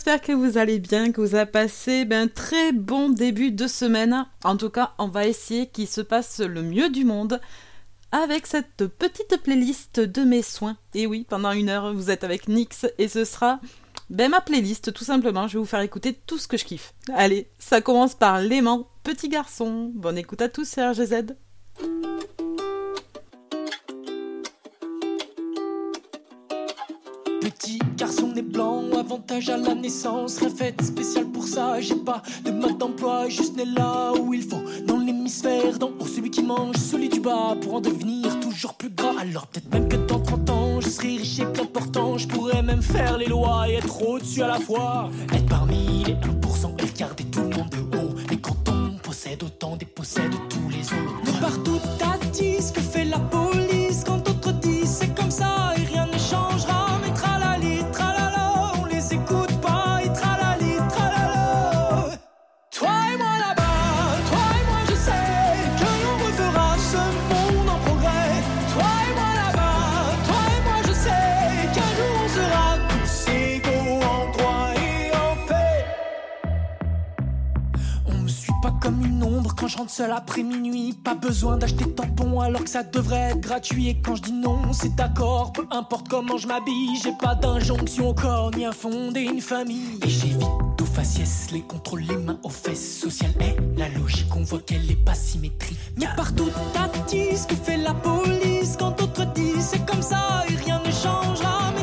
j'espère que vous allez bien, que vous avez passé ben, un très bon début de semaine. En tout cas, on va essayer qu'il se passe le mieux du monde avec cette petite playlist de mes soins. Et oui, pendant une heure, vous êtes avec Nix et ce sera ben, ma playlist, tout simplement. Je vais vous faire écouter tout ce que je kiffe. Allez, ça commence par l'aimant, petit garçon. Bonne écoute à tous, c'est RGZ. Avantage à la naissance, rien fait spécial pour ça. J'ai pas de mode d'emploi, juste né là où il faut. Dans l'hémisphère d'en haut, celui qui mange celui du bas pour en devenir toujours plus gras. Alors peut-être même que dans 30 ans, je serai riche et bien portant. Je pourrais même faire les lois et être au-dessus à la fois. Être parmi les 1% et regarder tout le monde de haut. Mais quand on possède autant, dépossède tous les autres. Mais partout t'as dit ce que fait la police comme une ombre quand je rentre seul après minuit. Pas besoin d'acheter de tampons alors que ça devrait être gratuit. Et quand je dis non, c'est d'accord, peu importe comment je m'habille. J'ai pas d'injonction au corps ni à fonder une famille. Et j'évite au faciès les contrôles, les mains aux fesses. Social est la logique, on voit qu'elle est pas symétrique. Mais partout t'as que fait la police quand d'autres disent c'est comme ça et rien ne changera. Mais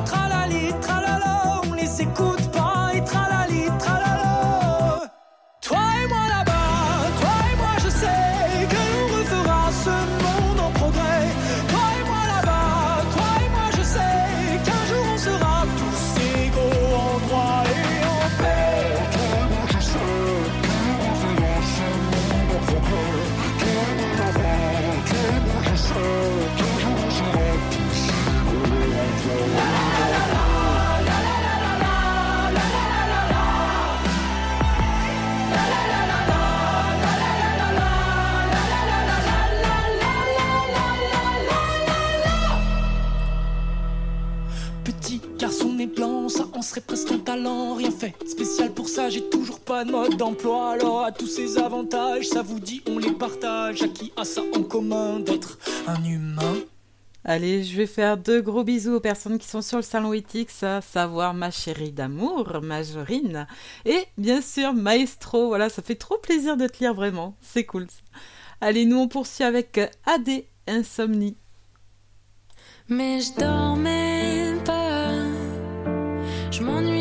pas de mode d'emploi. Alors à tous ces avantages, ça vous dit, on les partage. À qui a ça en commun d'être un humain? Allez, je vais faire deux gros bisous aux personnes qui sont sur le salon Etix, à savoir ma chérie d'amour, Majorine, et bien sûr Maestro. Voilà, ça fait trop plaisir de te lire vraiment, c'est cool. Allez, nous on poursuit avec AD Insomnie. Mais je dormais pas, je m'ennuie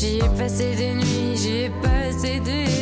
J'y ai passé des nuits, j'y ai passé des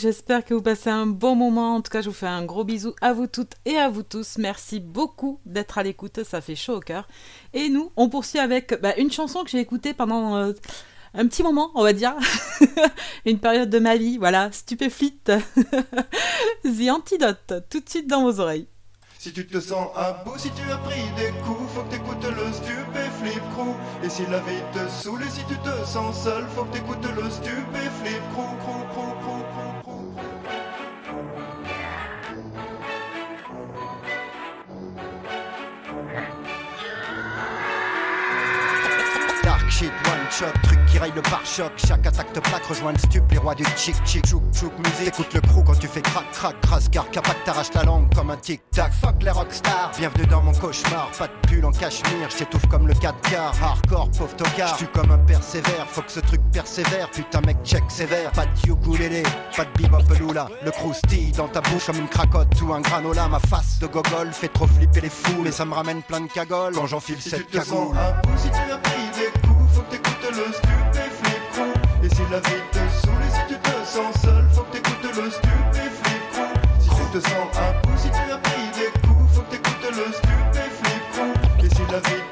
j'espère que vous passez un bon moment. En tout cas, je vous fais un gros bisou à vous toutes et à vous tous. Merci beaucoup d'être à l'écoute, ça fait chaud au cœur. Et nous, on poursuit avec bah, une chanson que j'ai écoutée pendant euh, un petit moment, on va dire. une période de ma vie, voilà, Stupéflit. The Antidote, tout de suite dans vos oreilles. Si tu te sens à bout, si tu as pris des coups, faut que t'écoutes le stupéflip crew. Et si la vie te saoule et si tu te sens seul, faut que t'écoutes le stupéflip crew, crew. Thank you. Truc qui raille le pare-choc. Chaque attaque te plaque, rejoins le stup, les rois du chic chic. Chouk chouk musique, écoute le crew quand tu fais crac crac. Crasse car capac t'arrache la langue comme un tic tac. Fuck les rockstars, bienvenue dans mon cauchemar. Pas de pull en cachemire, j'étouffe comme le 4 quarts. Hardcore, pauvre tocard, j'tue comme un persévère. Faut que ce truc persévère, putain mec check sévère. Pas de ukulélé, pas de bebop. Le croustille dans ta bouche comme une cracotte ou un granola. Ma face de gogol fait trop flipper les fous. Mais ça me ramène plein de cagoles quand j'enfile cette cagoule. T'écoutes le stupéflip. Et si la vie te saoule et si tu te sens seul, faut que t'écoutes le stupéflip. Si tu te sens à bout, si tu as pris des coups, faut que t'écoutes le stupéflip. Et si la vie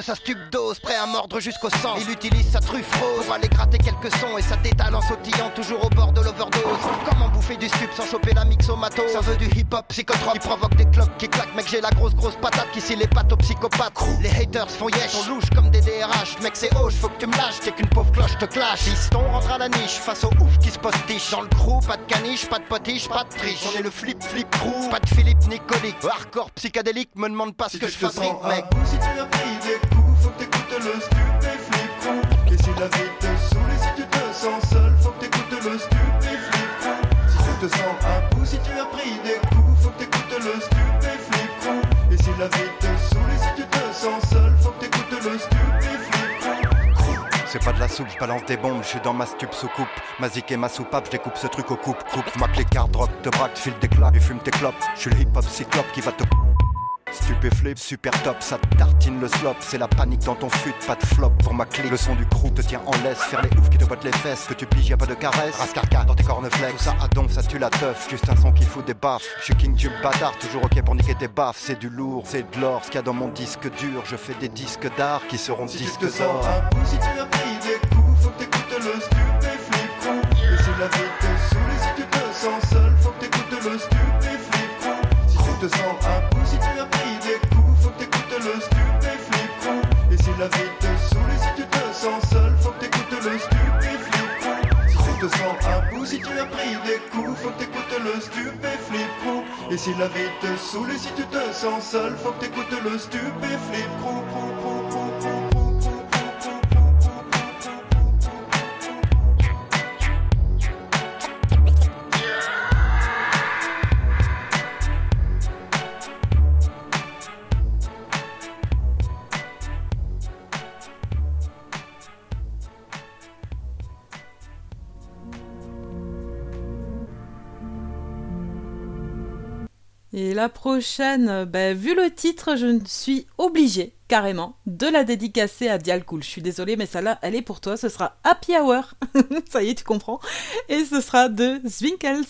Sa stup dose, prêt à mordre jusqu'au sang. Il utilise sa truffe rose pour aller gratter quelques sons et sa détale en sautillant toujours au bord de l'overdose. Comment bouffer du stup sans choper la mixomato Ça veut du hip-hop psychotrope qui provoque des cloques qui claquent. Mec, j'ai la grosse grosse patate qui scie les pattes aux psychopathes. Les haters font yesh, on louche comme des DRH. Mec, c'est hoche, faut que tu me lâches, t'es qu'une pauvre cloche te clash. Fiston rentre à la niche face au ouf qui se postiche. Dans le crew, pas de caniche, pas de potiche, pas de triche. On est le flip flip crew, pas de Philippe Nicolique. Hardcore psychédélique, me demande pas ce Si que je fabrique, mec. bout, si tu faut que t'écoutes le stupéflip. Et si la vie te saoule et si tu te sens seul, faut que t'écoutes le stupéflip. Si tu te sens à bout, si tu as pris des coups, faut que t'écoutes le stupéflip. Et si la vie te saoule et si tu te sens seul, faut que t'écoutes le stupéflip. C'est pas de la soupe, je balance des bombes, je suis dans ma stup sous coupe. Ma zik et ma soupape, je découpe ce truc au coupe, coupe. Ma clé carte rock, te braque, file des claques, et fume tes clopes. Je suis le hip hop cyclope qui va te. Stupéflip, super top, ça tartine le slop. C'est la panique dans ton fut, pas de flop pour ma clé. Le son du crew te tient en laisse, faire les oufs qui te boitent les fesses. Que tu piges, y a pas de caresse. Rascarca dans tes corneflex, tout ça à donf, ça tue la teuf. Juste un son qui fout des baffes. Je suis king du bâtard, toujours ok pour niquer tes baffes. C'est du lourd, c'est de l'or. Ce qu'il y a dans mon disque dur, je fais des disques d'art qui seront Si disques d'or. La vie te saoule si tu te sens seul, faut que t'écoutes le stupéflip. Si tu te sens à bout, si tu as pris des coups, faut que t'écoutes le stupéflip. Et si la vie te saoule si tu te sens seul, faut que t'écoutes le stupéflip crew, la prochaine, bah, vu le titre, je suis obligée, carrément, de la dédicacer à Dialcool. Je suis désolée, mais celle-là, elle est pour toi. Ce sera Happy Hour. Ça y est, tu comprends. Et ce sera de Zwinkels.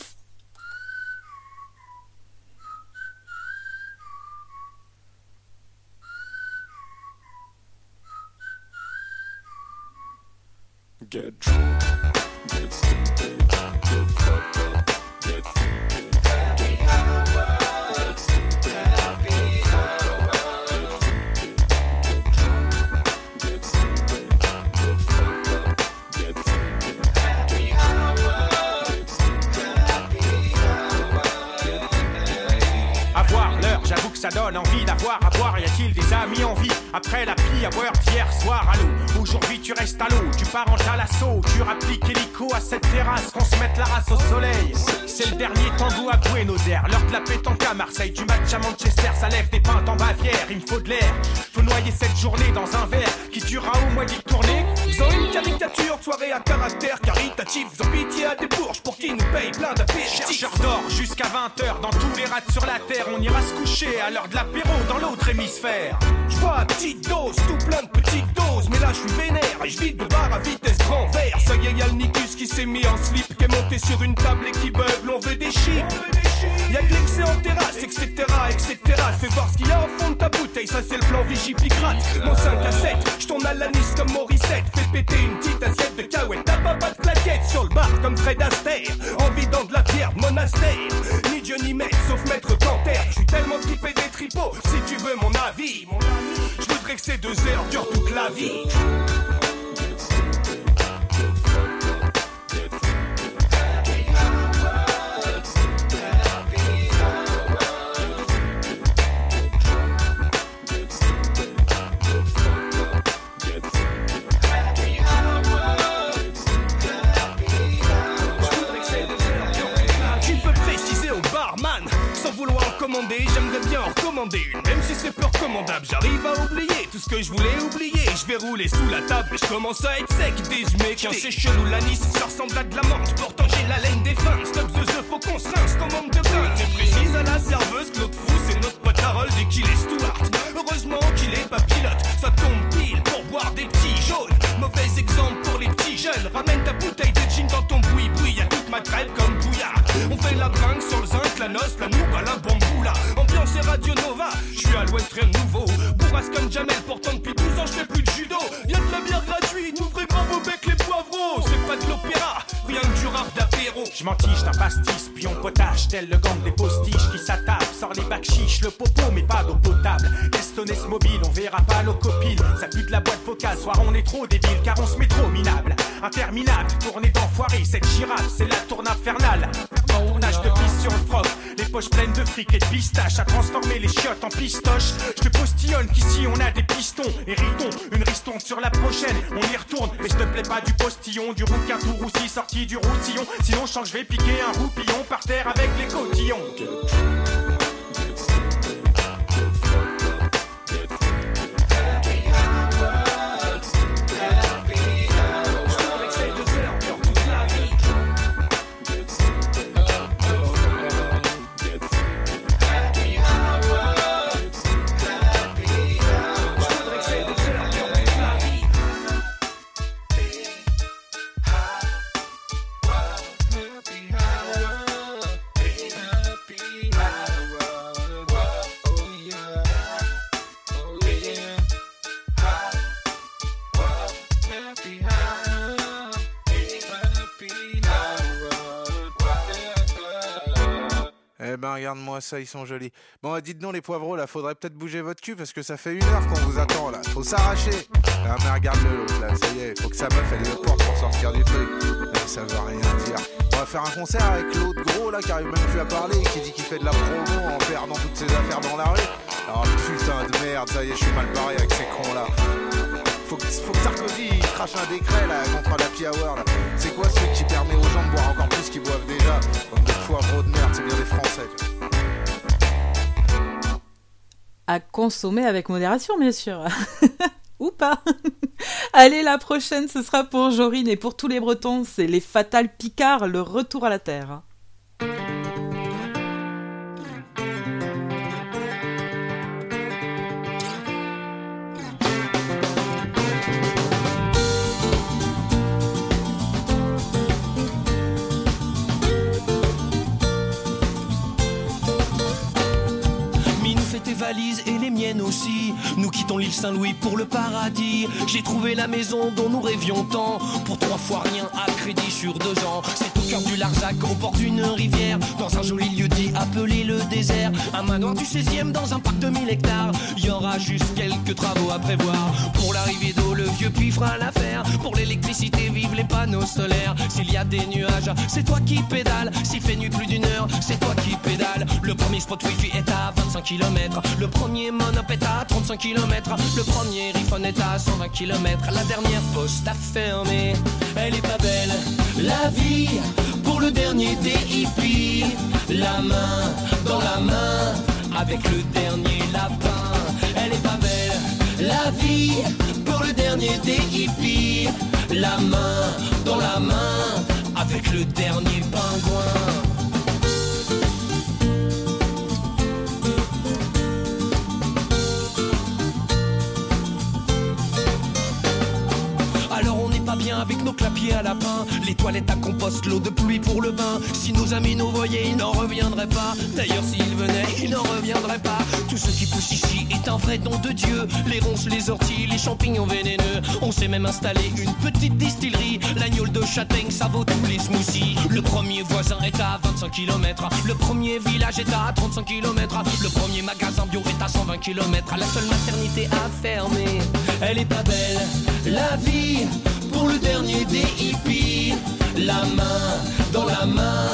no d'avoir à boire. Y a-t-il des amis en vie après la pluie à boire d'hier soir à l'eau Aujourd'hui tu restes à l'eau, tu pars en l'assaut, tu rappliques hélico à cette terrasse, qu'on se mette la race au soleil. C'est le dernier tango à Buenos Aires, l'heure de la pétanque à Marseille, du match à Manchester, ça lève des pintes en Bavière. Il me faut de l'air, faut noyer cette journée dans un verre qui durera au moins d'y tourner. faisant une caricature soirée à caractère caritatif, faisant pitié à des bourges pour qui nous payent plein d'apéritifs. Chercheur d'or jusqu'à 20h dans tous les rats sur la terre, on ira se coucher à l'heure de l'apéro dans l'autre hémisphère. Je vois petite dose, tout plein de petites doses, mais là je suis vénère et je vide le bar à vitesse grand vert. Ça y est, y'a le Nicus qui s'est mis en slip, qui est monté sur une table et qui beugle, on veut des chips. Y'a de l'excès en terrasse, etc., etc. Fais voir ce qu'il y a au fond de ta bouteille, ça c'est le plan Vichy Picrate. Mon 5 à 7, je tourne à l'anis comme Morissette. Fais péter une petite assiette de cahuète, t'as pas pas de plaquette sur le bar comme Fred Astaire. En vidant de la pierre monastère. Ni Dieu ni maître, sauf maître Canter. Je suis tellement typé des tripots, si tu veux mon avis. Mon je voudrais que ces deux heures durent toute la vie. Commander, j'aimerais bien en recommander une. Même si c'est peu recommandable, j'arrive à oublier Tout ce que je voulais oublier. Je vais rouler sous la table et je commence à être sec. Désumecté, c'est chelou l'anis Ça ressemble à de la menthe, pourtant j'ai la laine des fins Stop the the, faut qu'on se rince comme homme de bain Tu précises à la serveuse que l'autre fou c'est notre pote Harold et qu'il est Stuart. Heureusement qu'il est pas pilote. Ça tombe pile pour boire des petits jaunes Mauvais exemple pour les petits jeunes. Ramène ta bouteille de gin dans ton boui-boui Y'a toute ma traite comme bouillard On fait la bringue sur le zinc, la noce, la nouba, la bamboula. Ambiance et Radio Nova, je suis à l'ouest rien de nouveau. Bourrasse comme Jamel, pourtant depuis 12 ans je plus de judo. Y'a de la bière gratuite, ouvrez grand vos becs les poivreaux. C'est pas de l'opéra, que du Je d'un pastis, puis on potage, tel le gang des postiches qui s'attapent. Sort les bacs chiches, le popo, mais pas d'eau potable. Estonès mobile, on verra pas nos copines. Ça pue de la boîte vocale, soir on est trop débile, car on se met trop minable. Interminable, tournée d'enfoiré, cette girafe, c'est la tourne infernale. On pisse les poches pleines de fric et de pistaches, à transformer les chiottes en pistoches. Je te postillonne qu'ici on a des pistons, héritons, une riston sur la prochaine, on y retourne. Mais s'il te plaît pas du postillon, du rouquin tout roussi sorti du roussillon. Sinon je sens je vais piquer un roupillon par terre avec les cotillons. Regarde-moi ça, ils sont jolis. Bon, dites donc les poivreaux là, faudrait peut-être bouger votre cul parce que ça fait une heure qu'on vous attend là. Faut s'arracher. Ah mais regarde-le l'autre là, ça y est, faut que sa meuf elle le porte pour sortir du truc. Ça veut rien dire. On va faire un concert avec l'autre gros là qui arrive même plus à parler qui dit qu'il fait de la promo en perdant toutes ses affaires dans la rue. Alors putain de merde, ça y est, je suis mal barré avec ces cons là. Faut que, faut que Sarkozy il crache un décret là contre l'happy hour là. C'est quoi celui qui permet aux gens de boire encore plus qu'ils boivent déjà? Comme des poivreaux de merde, c'est bien des Français. tu vois. À consommer avec modération, bien sûr. Ou pas. Allez, la prochaine, ce sera pour Jorine et pour tous les Bretons. C'est les Fatales Picards, le retour à la Terre. Valises et Nous quittons l'île Saint-Louis pour le paradis. J'ai trouvé la maison dont nous rêvions tant. Pour trois fois rien à crédit sur deux ans. C'est au cœur du Larzac, au bord d'une rivière. Dans un joli lieu dit appelé le désert. Un manoir du 16e dans un parc de 1000 hectares. Y aura juste quelques travaux à prévoir. Pour l'arrivée d'eau, le vieux puits fera l'affaire. Pour l'électricité, vive les panneaux solaires. S'il y a des nuages, c'est toi qui pédales. S'il fait nuit plus d'une heure, c'est toi qui pédales. Le premier spot wifi est à 25 km. Le premier est à 35 km. Le premier iPhone est à 120 km. La dernière poste a fermé. Elle est pas belle, la vie. Pour le dernier des hippies. La main dans la main. Avec le dernier lapin. Elle est pas belle, la vie. Pour le dernier des hippies. La main dans la main avec le dernier pingouin. Avec nos clapiers à lapin Les toilettes à compost, l'eau de pluie pour le bain Si nos amis nous voyaient, ils n'en reviendraient pas. D'ailleurs s'ils venaient, ils n'en reviendraient pas. Tout ce qui pousse ici est un vrai don de Dieu. Les ronces, les orties, les champignons vénéneux. On s'est même installé une petite distillerie. L'agnole de châtaigne, ça vaut tous les smoothies. Le premier voisin est à 25 km Le premier village est à 35 km Le premier magasin bio est à 120 km La seule maternité a fermé Elle est pas belle, la vie pour le dernier des hippies. La main dans la main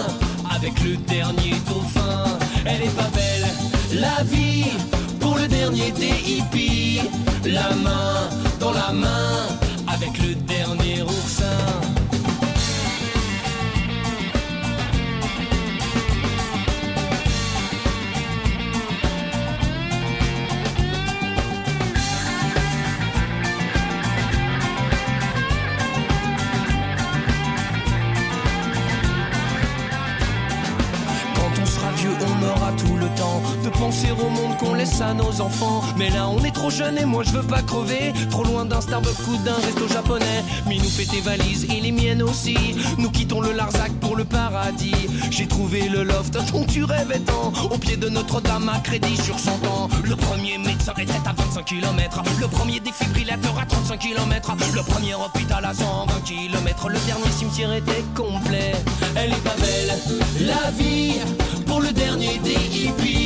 avec le dernier dauphin. Elle est pas belle, la vie pour le dernier des hippies. La main dans la main avec le dernier oursin. À nos enfants. Mais là, on est trop jeune et moi je veux pas crever. Trop loin d'un Starbucks ou d'un resto japonais. Mais nous fait tes valises et les miennes aussi. Nous quittons le Larzac pour le paradis. J'ai trouvé le loft dont tu rêvais tant. Au pied de Notre-Dame à crédit sur 100 ans. Le premier médecin était à 25 km. Le premier défibrillateur à 35 km. Le premier hôpital à 120 km. Le dernier cimetière était complet. Elle est pas belle, la vie pour le dernier des hippies.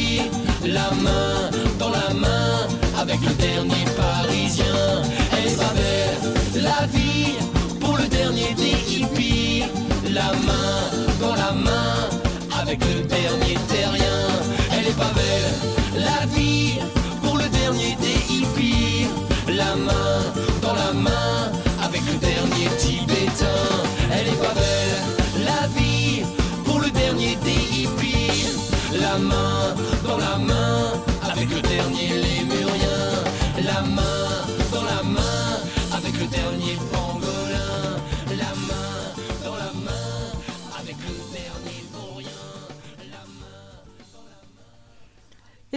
La main dans la main avec le dernier parisien. Elle est pas belle, la vie pour le dernier des hippies. La main dans la main avec le dernier terrien. Elle est pas belle, la vie pour le dernier des hippies. La main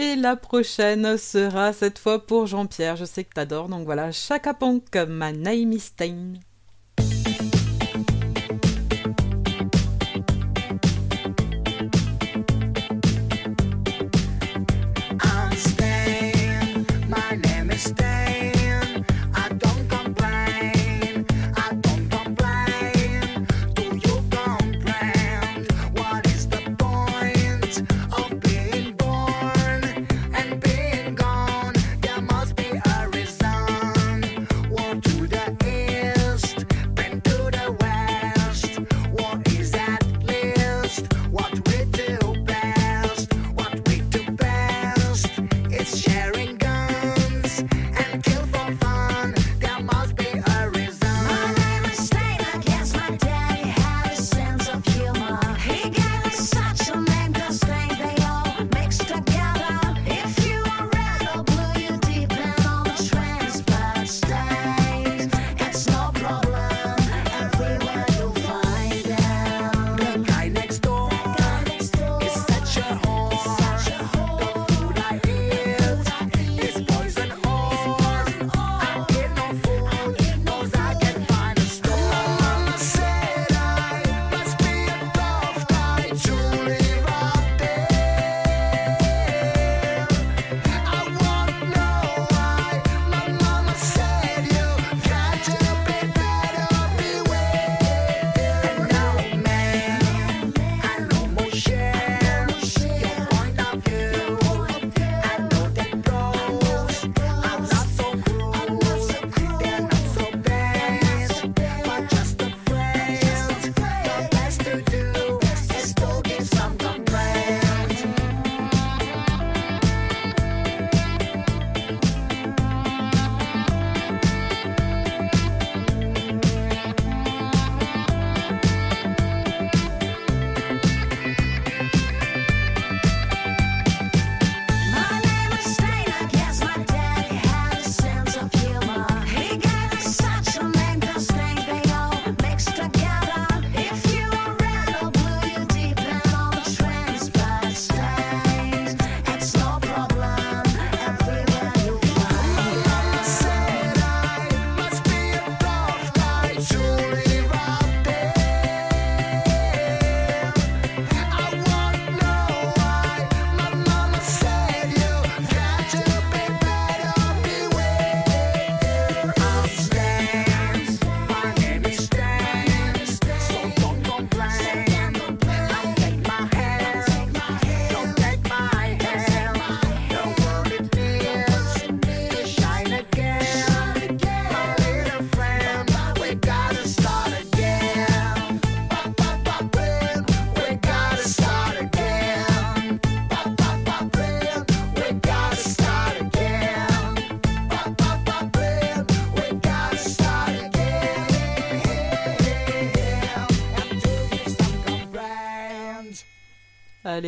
Et la prochaine sera cette fois pour Jean-Pierre. Je sais que t'adores, donc voilà, Chaka Ponk, My Name Stein.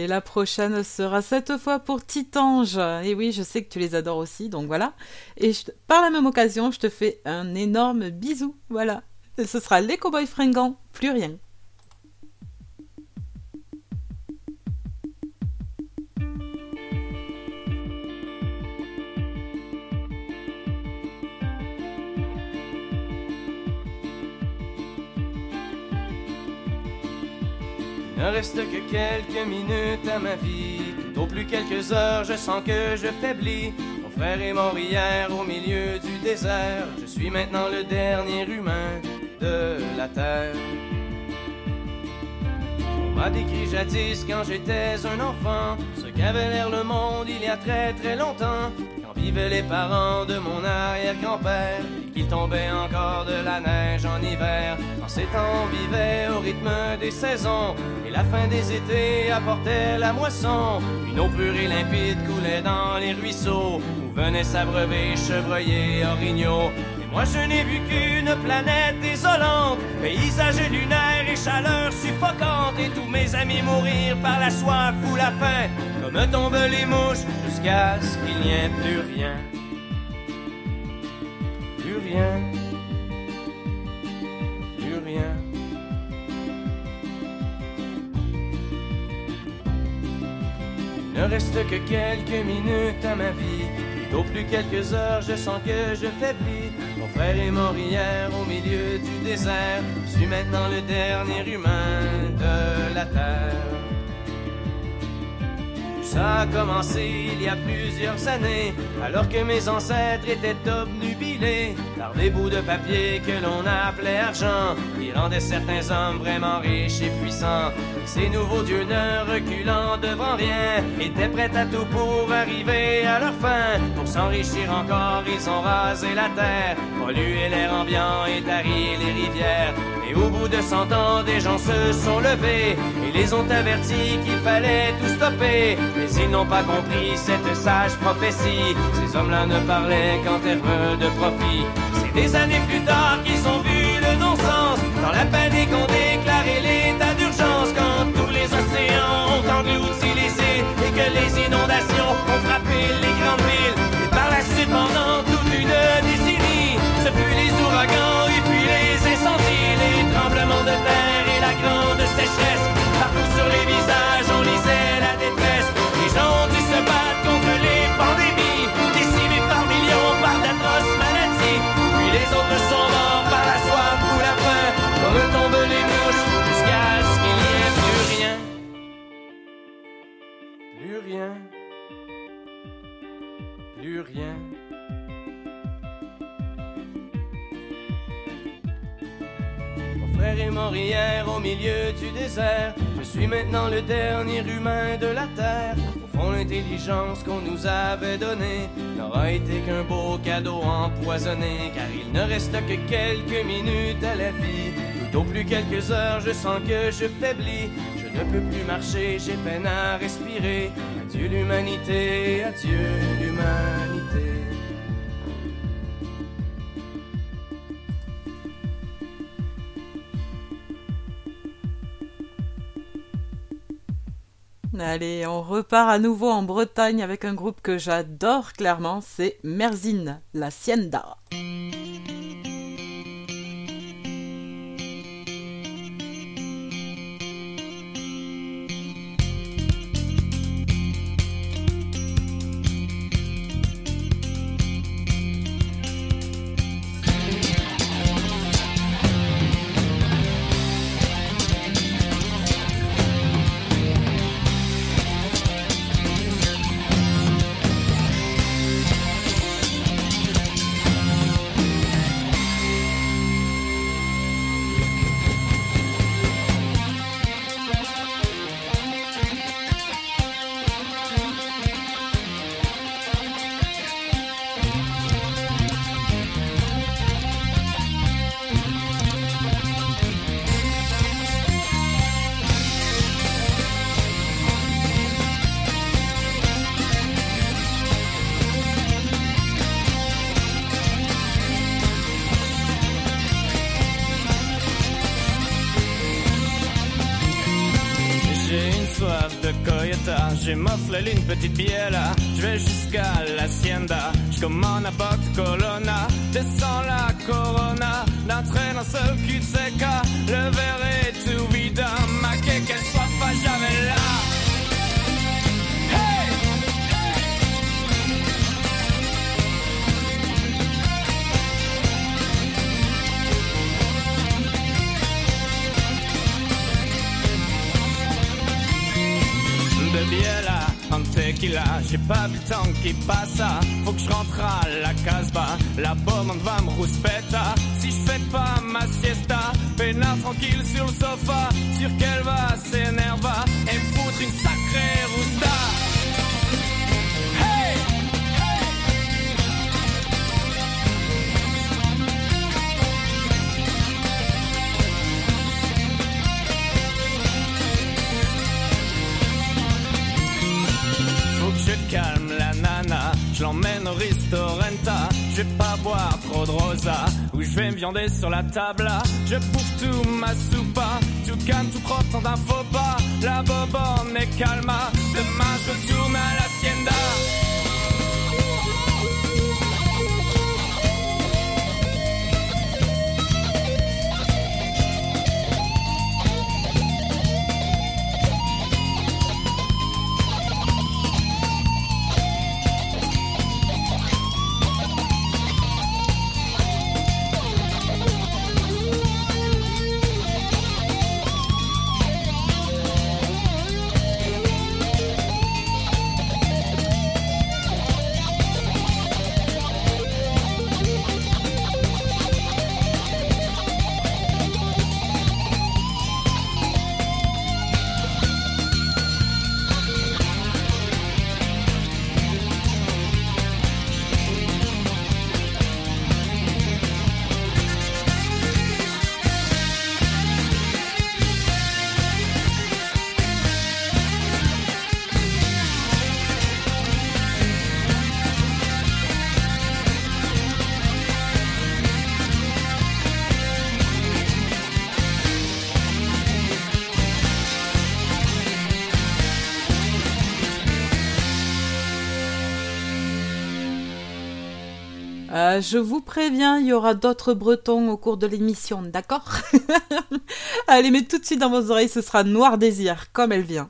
Allez, la prochaine sera cette fois pour Titange. Et oui, je sais que tu les adores aussi, donc voilà. Et par la même occasion, je te fais un énorme bisou. Voilà. Et ce sera les cowboys fringants, plus rien. Il ne reste que quelques minutes à ma vie. Au plus quelques heures, je sens que je faiblis. Mon frère est mort hier au milieu du désert. Je suis maintenant le dernier humain de la terre. M'a décrit jadis quand j'étais un enfant ce qu'avait l'air le monde il y a très très longtemps. Quand vivaient les parents de mon arrière-grand-père et qu'il tombait encore de la neige en hiver. En ces temps, on vivait au rythme des saisons et la fin des étés apportait la moisson. Une eau pure et limpide coulait dans les ruisseaux où venaient s'abreuver chevreuils, orignaux. Moi je n'ai vu qu'une planète désolante, paysage lunaire et chaleur suffocante, et tous mes amis mourir par la soif ou la faim, comme tombent les mouches, jusqu'à ce qu'il n'y ait plus rien. Plus rien. Plus rien. Il ne reste que quelques minutes à ma vie. Au plus quelques heures, je sens que je faiblis. Frère est mort hier au milieu du désert. Je suis maintenant le dernier humain de la terre. Ça a commencé il y a plusieurs années, alors que mes ancêtres étaient obnubilés par des bouts de papier que l'on appelait argent, qui rendaient certains hommes vraiment riches et puissants. Ces nouveaux dieux ne reculant devant rien, étaient prêts à tout pour arriver à leur fin. Pour s'enrichir encore, ils ont rasé la terre, pollué l'air ambiant et tari les rivières. Au bout de cent ans, des gens se sont levés et les ont avertis qu'il fallait tout stopper. Mais ils n'ont pas compris cette sage prophétie. Ces hommes-là ne parlaient qu'en termes de profit. C'est des années plus tard qu'ils ont vu le non-sens. Dans la panique, on déclarait l'état d'urgence quand tous les océans ont englouti les îles et que les inondations Mon frère est mort hier au milieu du désert. Je suis maintenant le dernier humain de la terre. Au fond, l'intelligence qu'on nous avait donnée n'aura été qu'un beau cadeau empoisonné. Car il ne reste que quelques minutes à la vie. Tout au plus quelques heures, je sens que je faiblis. Je ne peux plus marcher, j'ai peine à respirer. Adieu l'humanité, adieu l'humanité. Allez, on repart à nouveau en Bretagne avec un groupe que j'adore clairement, c'est Merzine, la Sienda. M'offlé une petite bielle. Je vais jusqu'à l'hacienda, je commande un boc colonna, descends la corona, d'un train d'un seul cul de seca. J'ai pas vu le temps qui passe, faut que je rentre à la casbah, la bombe va me rouspeta, si je fais pas ma siesta, peinard tranquille sur le sofa, sûr qu'elle va s'énerver et me foutre une sacrée rousta. Je vais pas boire trop de rosa, ou je vais me viander sur la table. Je bouffe tout ma soupa, tout calme, tout propre, tant d'un faux pas. La bobonne est calma, demain je retourne à l'hacienda. Euh, je vous préviens, il y aura d'autres bretons au cours de l'émission, d'accord? Allez, mais tout de suite dans vos oreilles, ce sera Noir Désir, comme elle vient.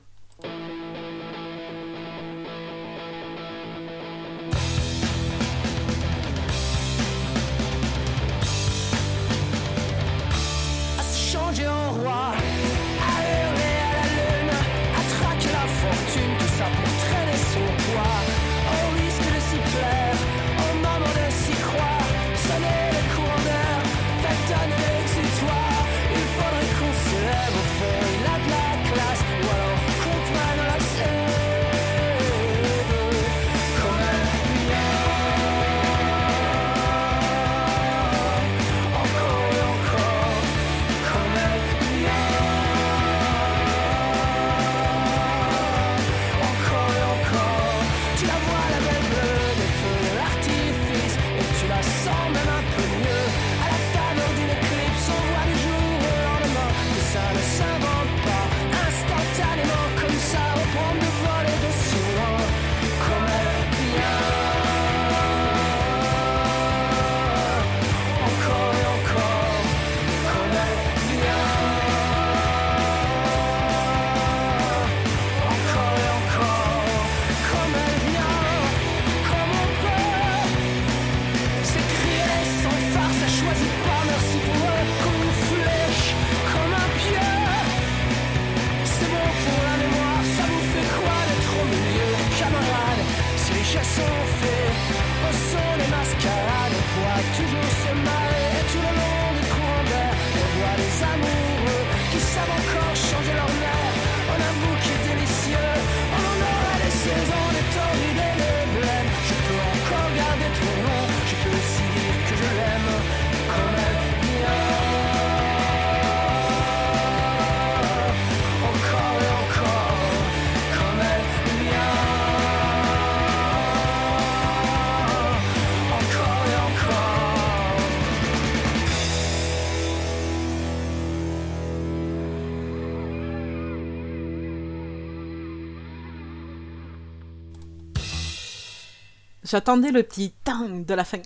J'attendais le petit tang de la fin.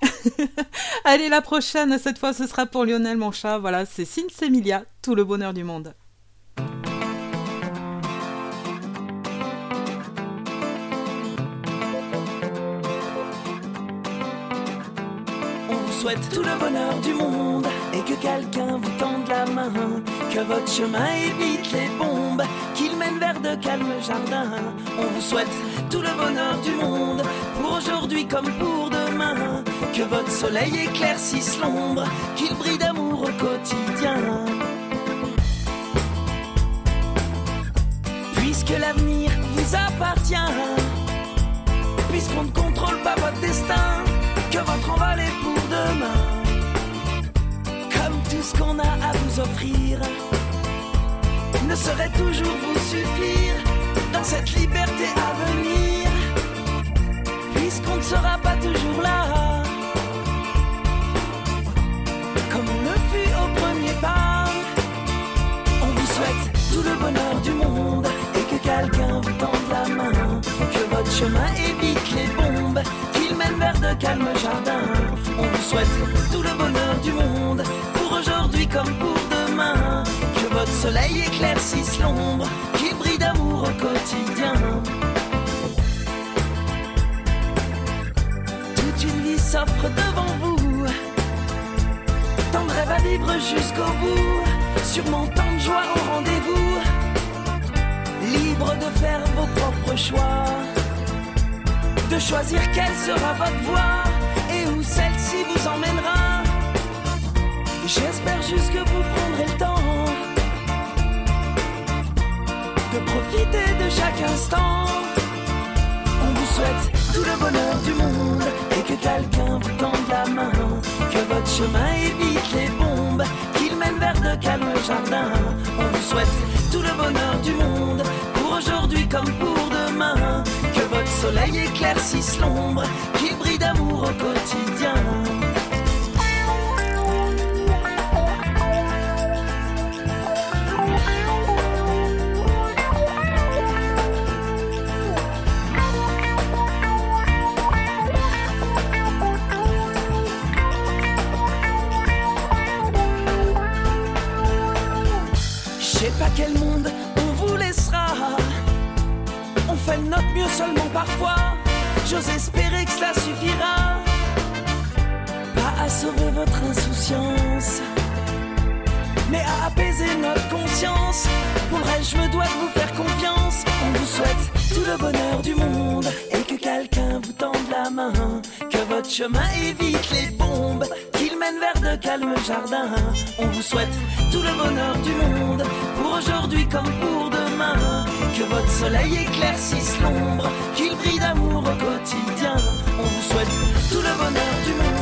Allez, la prochaine, cette fois, ce sera pour Lionel, mon chat. Voilà, c'est Sinsemilia, tout le bonheur du monde. On souhaite tout le bonheur du monde et que quelqu'un vous tende la main, que votre chemin évite les bombes, mène vers de calmes jardins. On vous souhaite tout le bonheur du monde pour aujourd'hui comme pour demain, que votre soleil éclaircisse l'ombre, qu'il brille d'amour au quotidien. Puisque l'avenir vous appartient, puisqu'on ne contrôle pas votre destin, que votre envol est pour demain. Comme tout ce qu'on a à vous offrir ne saurait toujours vous suffire dans cette liberté à venir, puisqu'on ne sera pas toujours là. Comme on le fut au premier pas, on vous souhaite tout le bonheur du monde et que quelqu'un vous tende la main, que votre chemin évite les bombes, qu'il mène vers de calmes jardins. On vous souhaite tout le bonheur du monde pour aujourd'hui comme pour demain, votre soleil éclaircisse l'ombre, qu'il brille d'amour au quotidien. Toute une vie s'offre devant vous, tant de à vivre jusqu'au bout, sûrement tant de joie au rendez-vous, libre de faire vos propres choix, de choisir quelle sera votre voie et où celle-ci vous emmènera. J'espère juste que vous prendrez le temps profiter de chaque instant. On vous souhaite tout le bonheur du monde et que quelqu'un vous tende la main, que votre chemin évite les bombes, qu'il mène vers de calmes jardins. On vous souhaite tout le bonheur du monde pour aujourd'hui comme pour demain, que votre soleil éclaircisse l'ombre, qu'il brille d'amour au quotidien. De notre mieux seulement parfois. J'ose espérer que cela suffira. Pas à sauver votre insouciance, mais à apaiser notre conscience. Pour le reste, je me dois de vous faire confiance. On vous souhaite tout le bonheur du monde et que quelqu'un vous tende la main. Que votre chemin évite les bombes, mène vers de calmes jardins. On vous souhaite tout le bonheur du monde pour aujourd'hui comme pour demain. Que votre soleil éclaircisse l'ombre, qu'il brille d'amour au quotidien. On vous souhaite tout le bonheur du monde.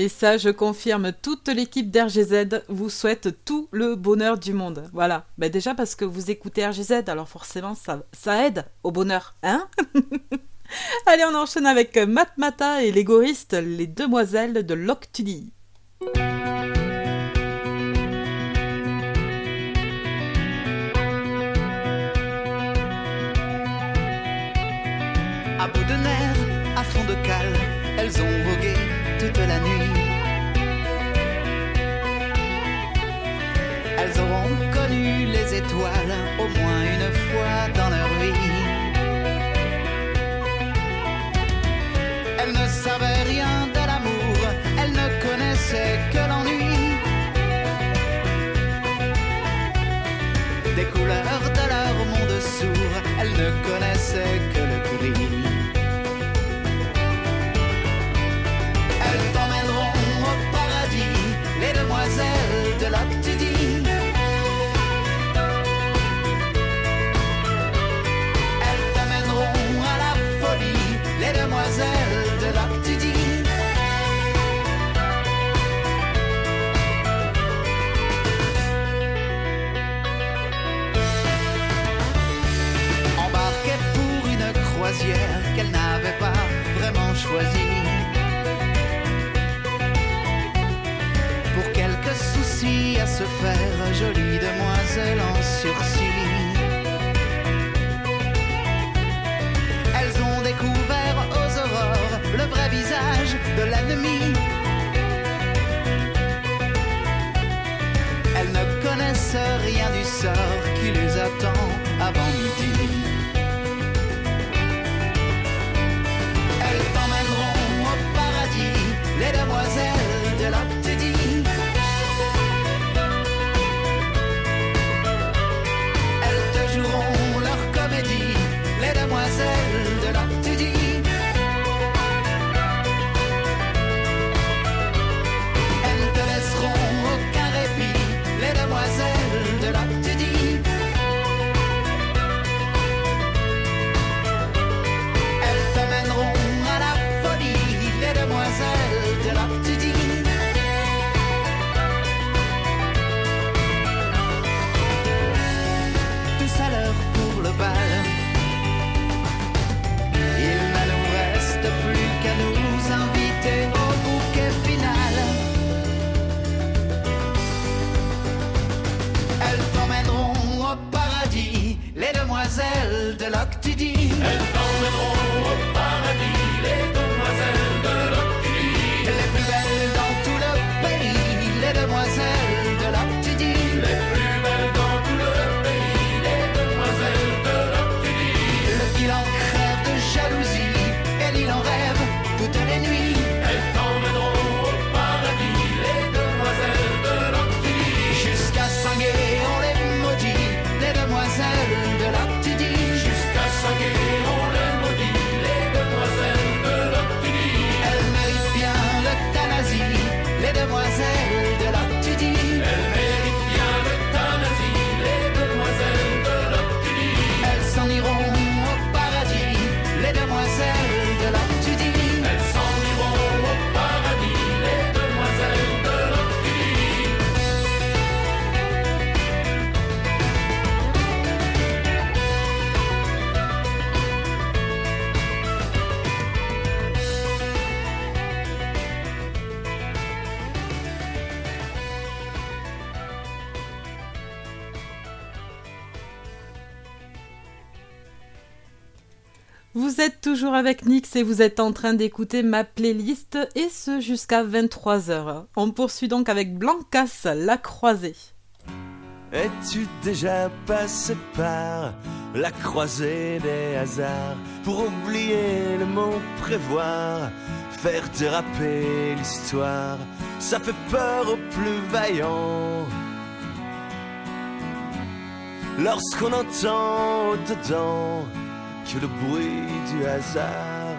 Et ça, je confirme, toute l'équipe d'RGZ vous souhaite tout le bonheur du monde. Voilà. Ben déjà parce que vous écoutez RGZ, alors forcément, ça, ça aide au bonheur, hein Allez, on enchaîne avec Matmata et les goristes, les demoiselles de Loctudie. Elles auront connu les étoiles au moins une fois dans leur vie. Elles ne savaient se faire jolie demoiselle en sursis. Elles ont découvert aux aurores le vrai visage de l'ennemi. Elles ne connaissent rien du sort qui les attend de l'Octudie. Vous êtes toujours avec Nix et vous êtes en train d'écouter ma playlist et ce jusqu'à 23h. On poursuit donc avec Blancas, la croisée. Es-tu déjà passé par la croisée des hasards pour oublier le mot prévoir, faire déraper l'histoire? Ça fait peur aux plus vaillants. Lorsqu'on entend au-dedans que le bruit du hasard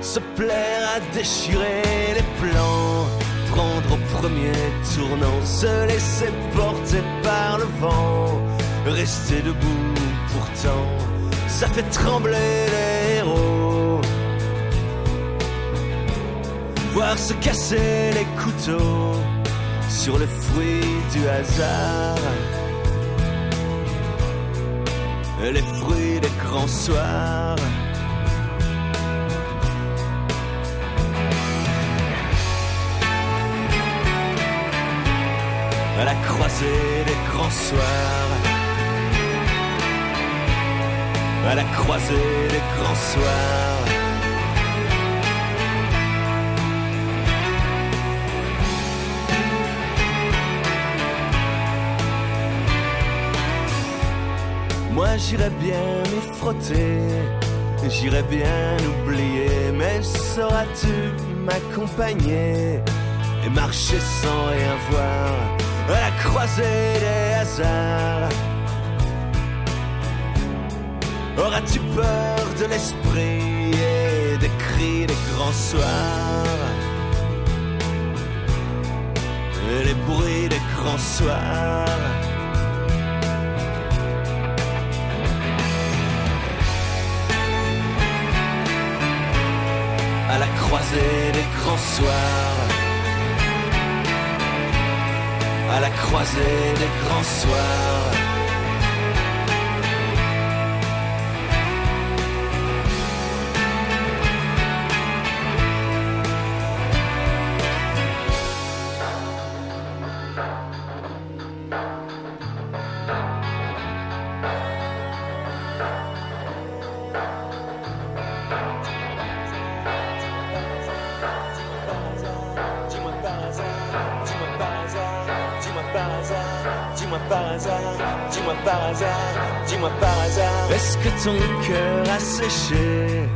se plaire à déchirer les plans, prendre au premier tournant, se laisser porter par le vent, rester debout pourtant, ça fait trembler les héros. Voir se casser les couteaux sur le fruit du hasard. Les fruits des grands soirs. à la croisée des grands soirs. À la croisée des grands soirs. Moi j'irais bien m'y frotter, j'irais bien oublier, mais sauras-tu m'accompagner et marcher sans rien voir à la croisée des hasards? Auras-tu peur de l'esprit et des cris des grands soirs? Et les bruits des grands soirs? À la croisée des grands soirs à la croisée des grands soirs. Ton cœur a séché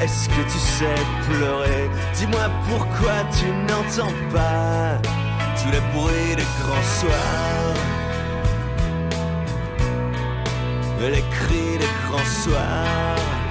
Est-ce que tu sais pleurer? Dis-moi pourquoi tu n'entends pas tous les bruits des grands soirs. Les cris des grands soirs.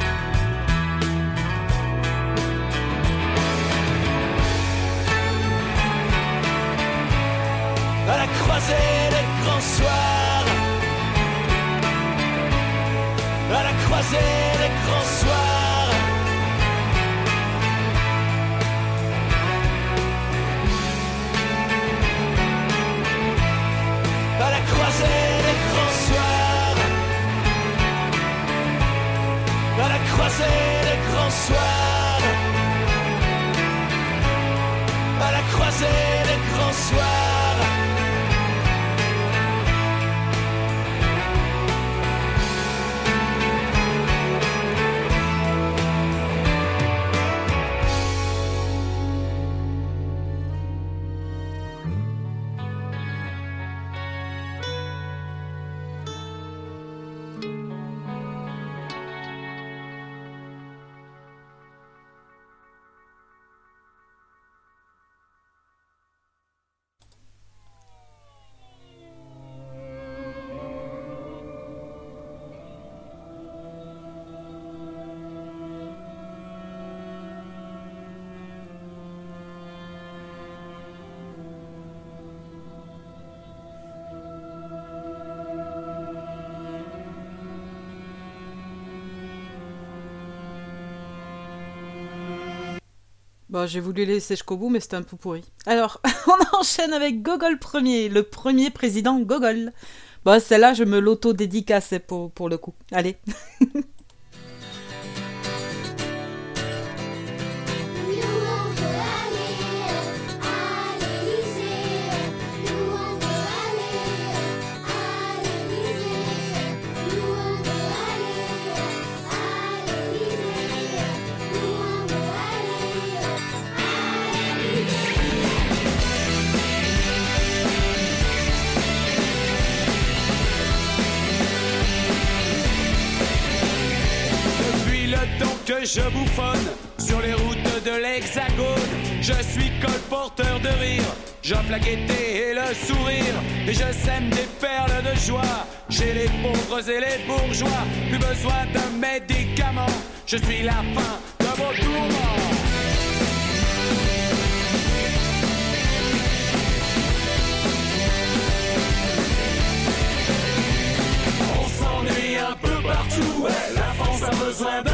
Bon, j'ai voulu laisser jusqu'au bout, mais c'était un peu pourri. Alors, on enchaîne avec Gogol premier, le premier président Gogol. Bon, celle-là, je me l'auto-dédicace pour le coup. Allez. la gaieté et le sourire, et je sème des perles de joie. Chez les pauvres et les bourgeois, plus besoin de médicaments. Je suis la fin de vos tourments. On s'ennuie un peu partout, la France a besoin d'un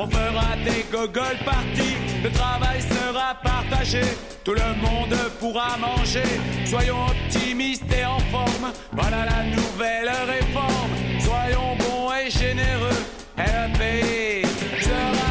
on fera des gogoles parties. Le travail sera partagé, tout le monde pourra manger. Soyons optimistes et en forme, voilà la nouvelle réforme. Soyons bons et généreux, et le pays sera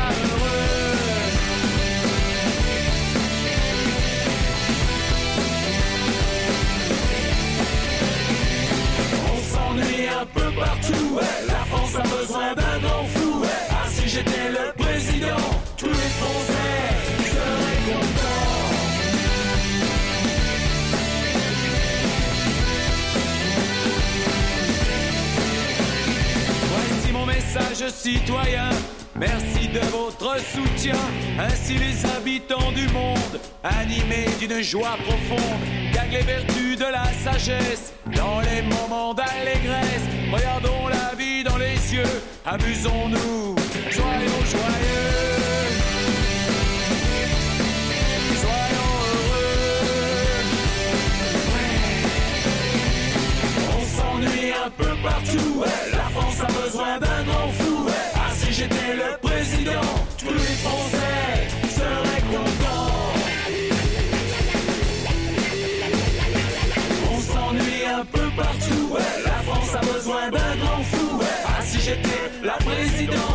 Voici mon message citoyen. Merci de votre soutien. Ainsi les habitants du monde, animés d'une joie profonde, gagnent les vertus de la sagesse dans les moments d'allégresse. Regardons la vie dans les yeux, amusons-nous, soyons joyeux. Soyons heureux. On s'ennuie un peu partout. La France a besoin d'un grand fou. Ah, si j'étais le président, tous les Français seraient contents. On s'ennuie un peu partout, la France a besoin d'un grand fou. Ah, si j'étais la présidente,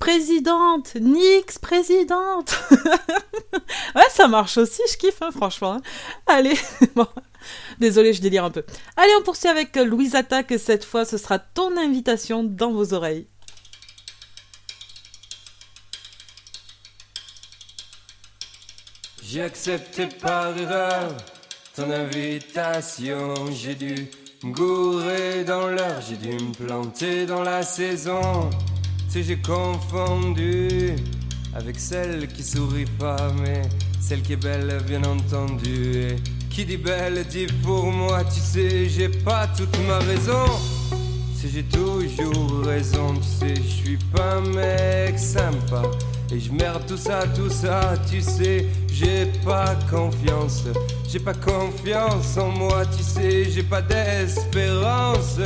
présidente, Nix présidente. ouais, ça marche aussi, je kiffe, hein, franchement. hein. Allez, bon. Désolé, je délire un peu. Allez, on poursuit avec Louise Attaque. Cette fois, ce sera ton invitation dans vos oreilles. J'ai accepté par erreur ton invitation. J'ai dû me gourer dans l'heure, j'ai dû me planter dans la saison. Sais, j'ai confondu avec celle qui sourit pas, mais celle qui est belle, bien entendu. Et qui dit belle dit pour moi, tu sais, j'ai pas toute ma raison. Sais, j'ai toujours raison, tu sais, je suis pas un mec sympa. Et je merde tout ça, tout ça, tu sais, j'ai pas confiance. J'ai pas confiance en moi, tu sais, j'ai pas d'espérance.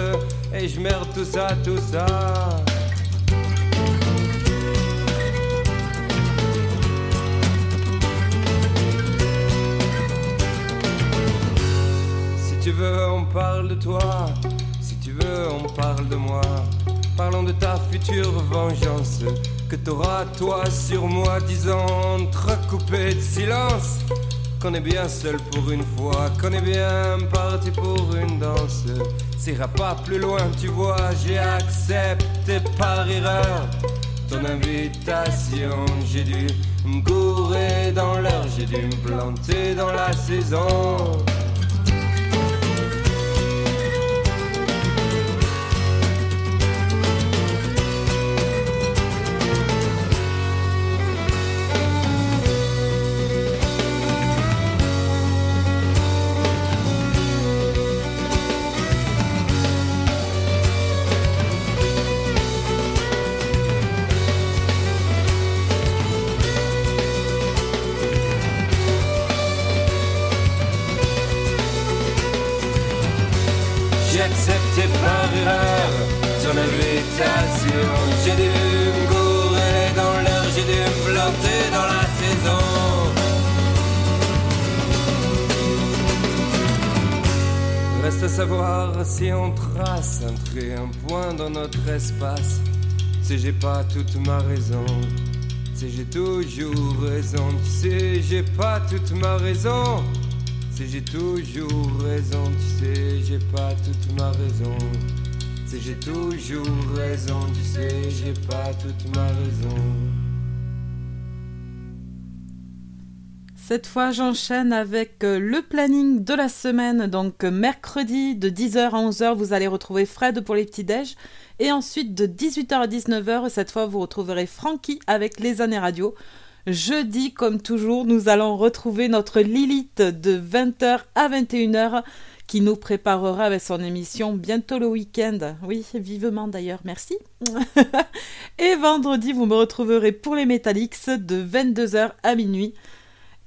Et je merde tout ça, tout ça. Parle de toi. Si tu veux, on parle de moi. Parlons de ta future vengeance. Que t'auras toi sur moi, disant entrecoupé de silence. Qu'on est bien seul pour une fois, qu'on est bien parti pour une danse. S'ira pas plus loin, tu vois, j'ai accepté par erreur ton invitation. J'ai dû me gourer dans l'heure, j'ai dû me planter dans la saison. Savoir si on trace un trait, un point dans notre espace. Sais, j'ai pas toute ma raison. Sais, j'ai toujours raison. Tu sais, j'ai pas toute ma raison. Sais, j'ai toujours raison. Tu sais, j'ai pas toute ma raison. Sais, j'ai toujours raison. Tu sais, j'ai pas toute ma raison. Cette fois, j'enchaîne avec euh, le planning de la semaine. Donc, euh, mercredi de 10h à 11h, vous allez retrouver Fred pour les petits-déj. Et ensuite, de 18h à 19h, cette fois, vous retrouverez Francky avec les années radio. Jeudi, comme toujours, nous allons retrouver notre Lilith de 20h à 21h qui nous préparera avec son émission bientôt le week-end. Oui, vivement d'ailleurs, merci. Et vendredi, vous me retrouverez pour les Metallics de 22h à minuit.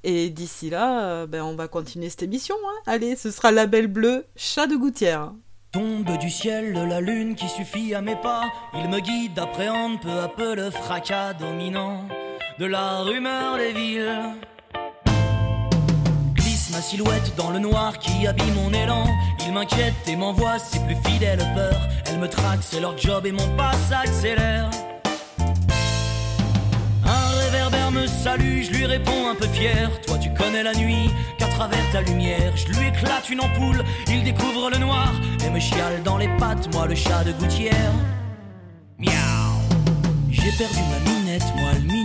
Et d'ici là, euh, ben, on va continuer cette émission. hein. Allez, ce sera Label Bleu, Chat de Gouttière. Tombe du ciel la lune qui suffit à mes pas. Il me guide, appréhende peu à peu le fracas dominant de la rumeur des villes. Glisse ma silhouette dans le noir qui habille mon élan. Il m'inquiète et m'envoie ses plus fidèles peurs. Elle me traque, c'est leur job et mon pas s'accélère. Me salue, je lui réponds un peu fier. Toi tu connais la nuit, qu'à travers ta lumière, je lui éclate une ampoule. Il découvre le noir et me chiale dans les pattes, moi le chat de gouttière. Miaou. J'ai perdu ma minette, moi le.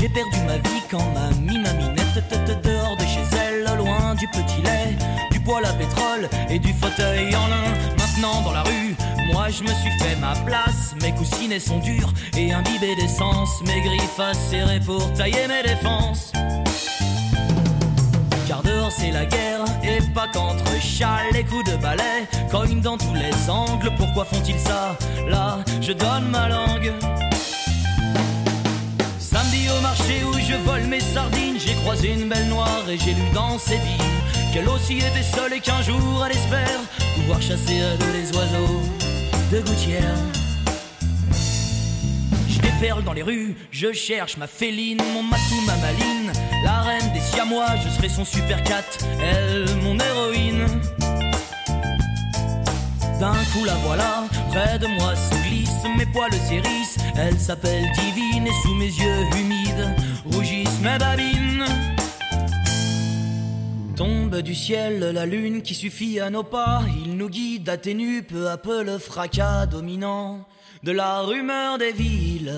J'ai perdu ma vie quand ma mi ma minette dehors de chez elle, loin du petit lait, du poêle à pétrole et du fauteuil en lin. Maintenant dans la rue, moi je me suis fait ma place. Mes coussinets sont durs et imbibés d'essence. Mes griffes acérées pour tailler mes défenses. Car dehors c'est la guerre et pas qu'entre chats les coups de balai cognent dans tous les angles. Pourquoi font-ils ça? Là, je donne ma langue. Au marché où je vole mes sardines, j'ai croisé une belle noire et j'ai lu dans ses vignes qu'elle aussi était seule et qu'un jour elle espère pouvoir chasser à les oiseaux de gouttière. Je déferle dans les rues, je cherche ma féline, mon matou, ma maline, la reine des siamois, je serai son super cat, elle mon héroïne. D'un coup la voilà, Près de moi se glissent mes poils s'hérissent. Elle s'appelle divine et sous mes yeux humides rougissent mes babines. Tombe du ciel la lune qui suffit à nos pas. Il nous guide, atténue peu à peu le fracas dominant de la rumeur des villes.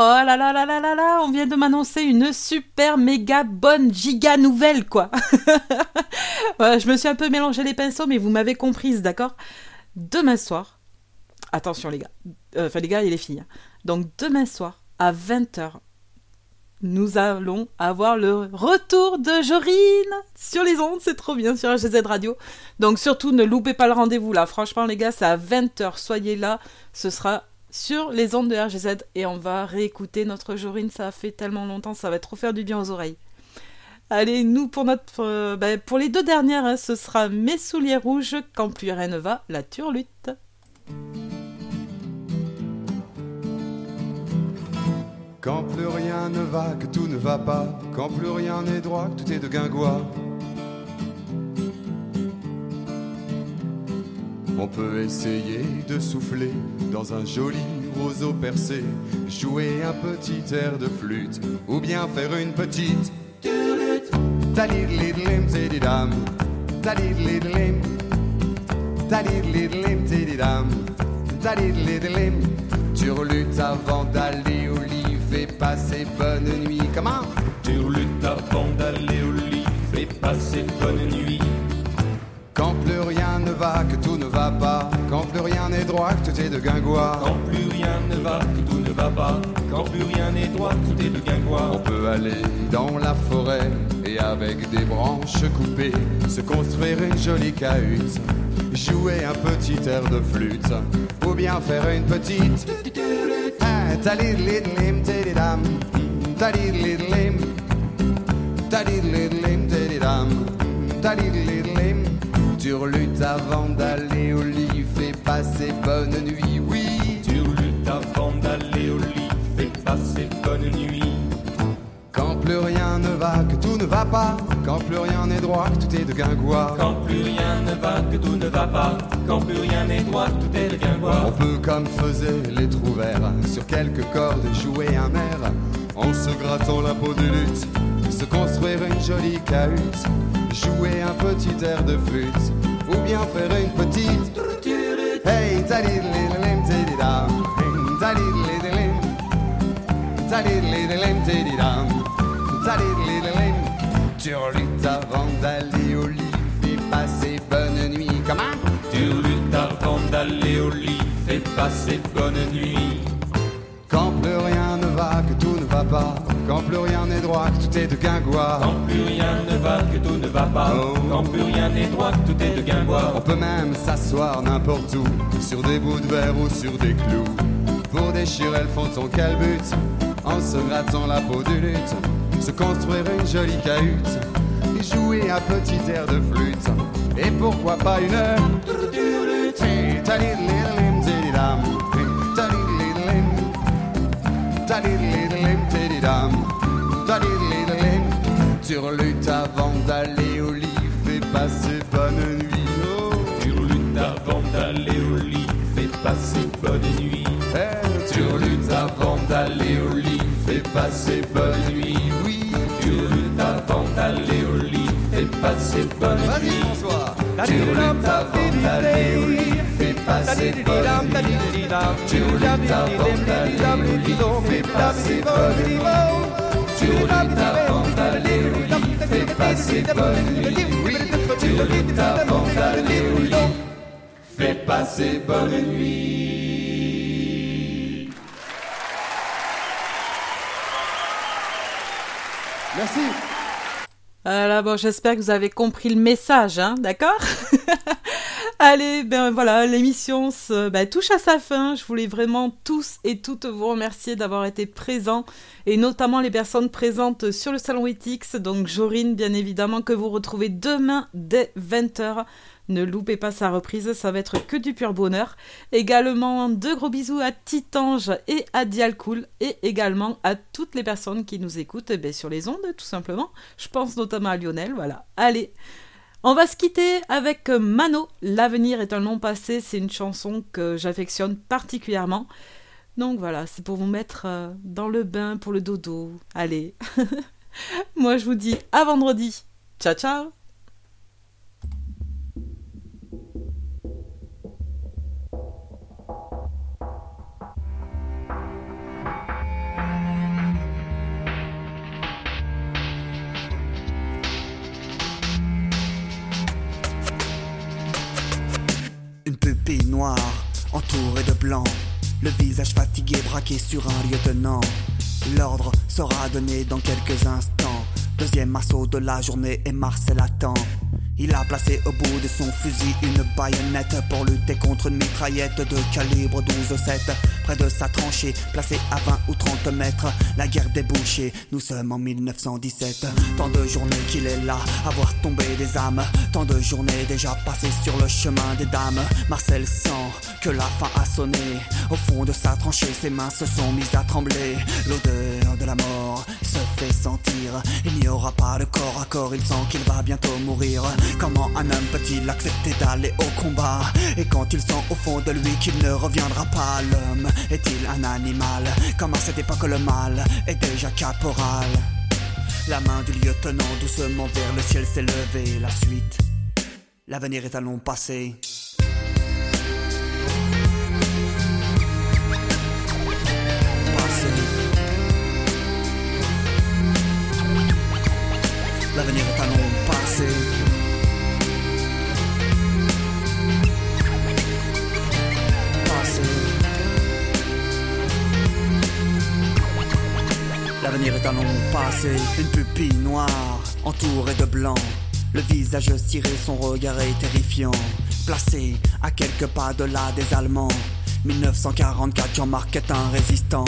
Oh là là là là là là, on vient de m'annoncer une super méga bonne giga nouvelle quoi. Voilà, je me suis un peu mélangé les pinceaux mais vous m'avez comprise, d'accord? Demain soir, attention les gars, Euh, enfin les gars et les filles, hein. donc demain soir à 20h, nous allons avoir le retour de Jorine sur les ondes, c'est trop bien sur HZ Radio. Donc surtout ne loupez pas le rendez-vous là, franchement les gars, c'est à 20h, soyez là, ce sera sur les ondes de RGZ et on va réécouter notre Jorine, ça a fait tellement longtemps, ça va trop faire du bien aux oreilles. Allez, nous pour notre euh, ben, pour les deux dernières, hein, ce sera Mes souliers rouges quand plus rien ne va, la turlute. Quand plus rien ne va, que tout ne va pas, quand plus rien n'est droit, que tout est de guingois. On peut essayer de souffler dans un joli roseau percé, jouer un petit air de flûte, ou bien faire une petite. Turlute avant d'aller au lit, fais passer bonne nuit. Comment Turlute avant d'aller au lit, fais passer bonne nuit. Quand plus rien ne va, que tout ne va pas, quand plus rien n'est droit, que tout est de guingois. Quand plus rien ne va, que tout ne va pas, quand plus rien n'est droit, tout est de guingois. On peut aller dans la forêt et avec des branches coupées se construire une jolie cahute, jouer un petit air de flûte ou bien faire une petite tididam, Turlute avant d'aller au lit, fais passer bonne nuit, oui. Turlute avant d'aller au lit, fais passer bonne nuit. Quand plus rien ne va, que tout ne va pas, quand plus rien n'est droit, que tout est de guingois. Quand plus rien ne va, que tout ne va pas, quand plus rien n'est droit, tout est de guingois. On peut, comme faisaient les trouvères, sur quelques cordes jouer un air, en se grattant la peau de lutte, se construire une jolie cahute, jouer un petit air de flûte, ou bien faire une petite. Hey, au lit, fais passer bonne nuit. Comment au lit, fais passer bonne nuit. Quand plus rien ne va, que tout ne va pas, quand plus rien n'est droit, que tout est de guingois. Quand plus rien ne va, que tout ne va pas, quand plus rien n'est droit, que tout est de guingois. On peut même s'asseoir n'importe où, sur des bouts de verre ou sur des clous, pour déchirer le fond de son calbut, en se grattant la peau du lutte, se construire une jolie cahute, et jouer un petit air de flûte, et pourquoi pas une heure. Turlute avant d'aller au lit, fais passer bonne nuit. Oh. Turlute avant d'aller au lit, fais passer bonne nuit. Eh, Turlute avant d'aller au lit, fais passer bonne nuit. Oui, Turlute avant d'aller au lit, fais passer bonne Vas-y nuit. François. Turlute avant d'aller au lit, fais passer bonne nuit. Merci. Voilà, bon, j'espère que vous avez compris le message, hein, d'accord? Allez, ben voilà, l'émission ben, touche à sa fin. Je voulais vraiment tous et toutes vous remercier d'avoir été présents, et notamment les personnes présentes sur le salon Etix. Donc Jorine, bien évidemment, que vous retrouvez demain dès 20h. Ne loupez pas sa reprise, ça va être que du pur bonheur. Également, deux gros bisous à Titange et à Dialcool, et également à toutes les personnes qui nous écoutent eh ben, sur les ondes, tout simplement. Je pense notamment à Lionel, voilà. Allez, on va se quitter avec Mano. L'avenir est un long passé, c'est une chanson que j'affectionne particulièrement. Donc voilà, c'est pour vous mettre euh, dans le bain pour le dodo. Allez. Moi je vous dis à vendredi. Ciao ciao entourée de blanc. Le visage fatigué braqué sur un lieutenant. L'ordre sera donné dans quelques instants. Deuxième assaut de la journée et Marcel attend. Il a placé au bout de son fusil une baïonnette pour lutter contre une mitraillette de calibre 12-7. Près de sa tranchée, placée à 20 ou 30 mètres, la guerre débouchée, nous sommes en 1917. Tant de journées qu'il est là, à voir tomber des âmes. Tant de journées déjà passées sur le chemin des dames. Marcel sent que la fin a sonné. Au fond de sa tranchée, ses mains se sont mises à trembler. L'odeur de la mort se fait sentir. Il n'y aura pas de corps à corps, il sent qu'il va bientôt mourir. Comment un homme peut-il accepter d'aller au combat? Et quand il sent au fond de lui qu'il ne reviendra pas, l'homme est-il un animal? Comme à cette époque le mal est déjà caporal? La main du lieutenant doucement vers le ciel s'est levée. La suite, l'avenir est un long. Passé. L'avenir est un long passé. Passé. L'avenir est un long passé, une pupille noire, entourée de blanc. Le visage ciré, son regard est terrifiant. Placé à quelques pas de là des Allemands. 1944, Jean-Marc est un résistant.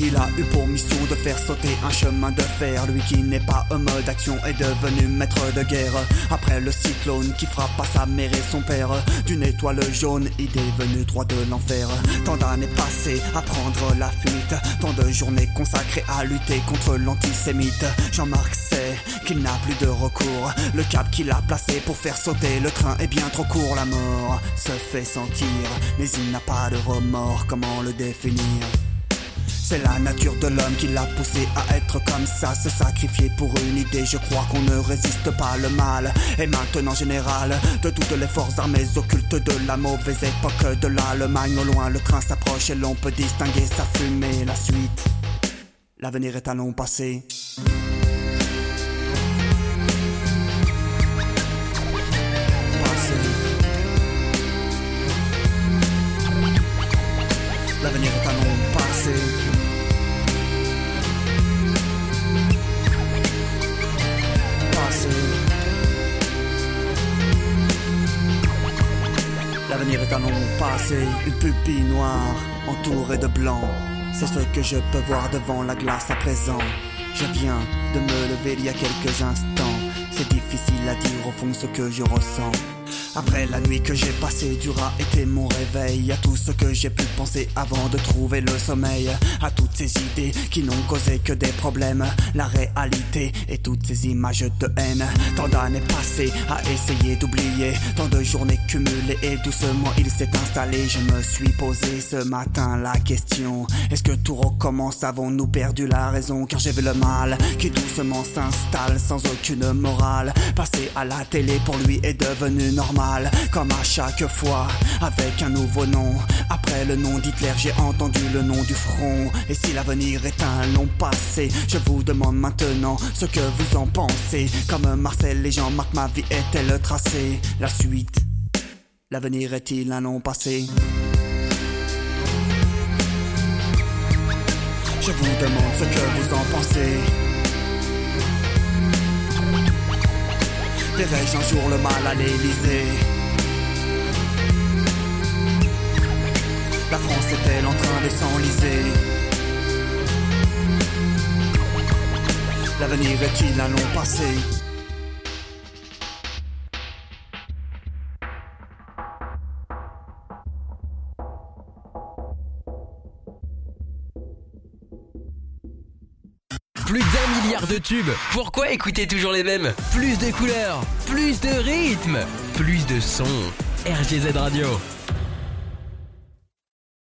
Il a eu pour mission de faire sauter un chemin de fer. Lui qui n'est pas un mode d'action est devenu maître de guerre. Après le cyclone qui frappe à sa mère et son père. D'une étoile jaune, il est venu droit de l'enfer. Tant d'années passées à prendre la fuite. Tant de journées consacrées à lutter contre l'antisémite. Jean-Marc sait qu'il n'a plus de recours. Le cap qu'il a placé pour faire sauter le train est bien trop court. La mort se fait sentir, mais il n'a pas de remords. Comment le définir? C'est la nature de l'homme qui l'a poussé à être comme ça, se sacrifier pour une idée. Je crois qu'on ne résiste pas le mal. Et maintenant général de toutes les forces armées occultes de la mauvaise époque de l'Allemagne. Au loin, le train s'approche et l'on peut distinguer sa fumée. La suite, l'avenir est un long. Passé. Passé, une pupille noire, entourée de blanc. C'est ce que je peux voir devant la glace à présent. Je viens de me lever il y a quelques instants. C'est difficile à dire au fond ce que je ressens. Après la nuit que j'ai passée, du rat était mon réveil. À tout ce que j'ai pu penser avant de trouver le sommeil. À toutes ces idées qui n'ont causé que des problèmes. La réalité et toutes ces images de haine. Tant d'années passées à essayer d'oublier. Tant de journées cumulées et doucement il s'est installé. Je me suis posé ce matin la question. Est-ce que tout recommence? Avons-nous perdu la raison? Car j'ai vu le mal qui doucement s'installe sans aucune morale. Passer à la télé pour lui est devenu normal. Comme à chaque fois, avec un nouveau nom. Après le nom d'Hitler, j'ai entendu le nom du front. Et si l'avenir est un long passé, je vous demande maintenant ce que vous en pensez. Comme Marcel et Jean-Marc, ma vie est-elle tracée? La suite, l'avenir est-il un long passé? Je vous demande ce que vous en pensez. Verrai-je un jour le mal à l'Élysée. La France est-elle en train de s'enliser? L'avenir est-il un long passé? Plus d'un milliard de tubes. Pourquoi écouter toujours les mêmes? Plus de couleurs, plus de rythme, plus de sons. RGZ Radio.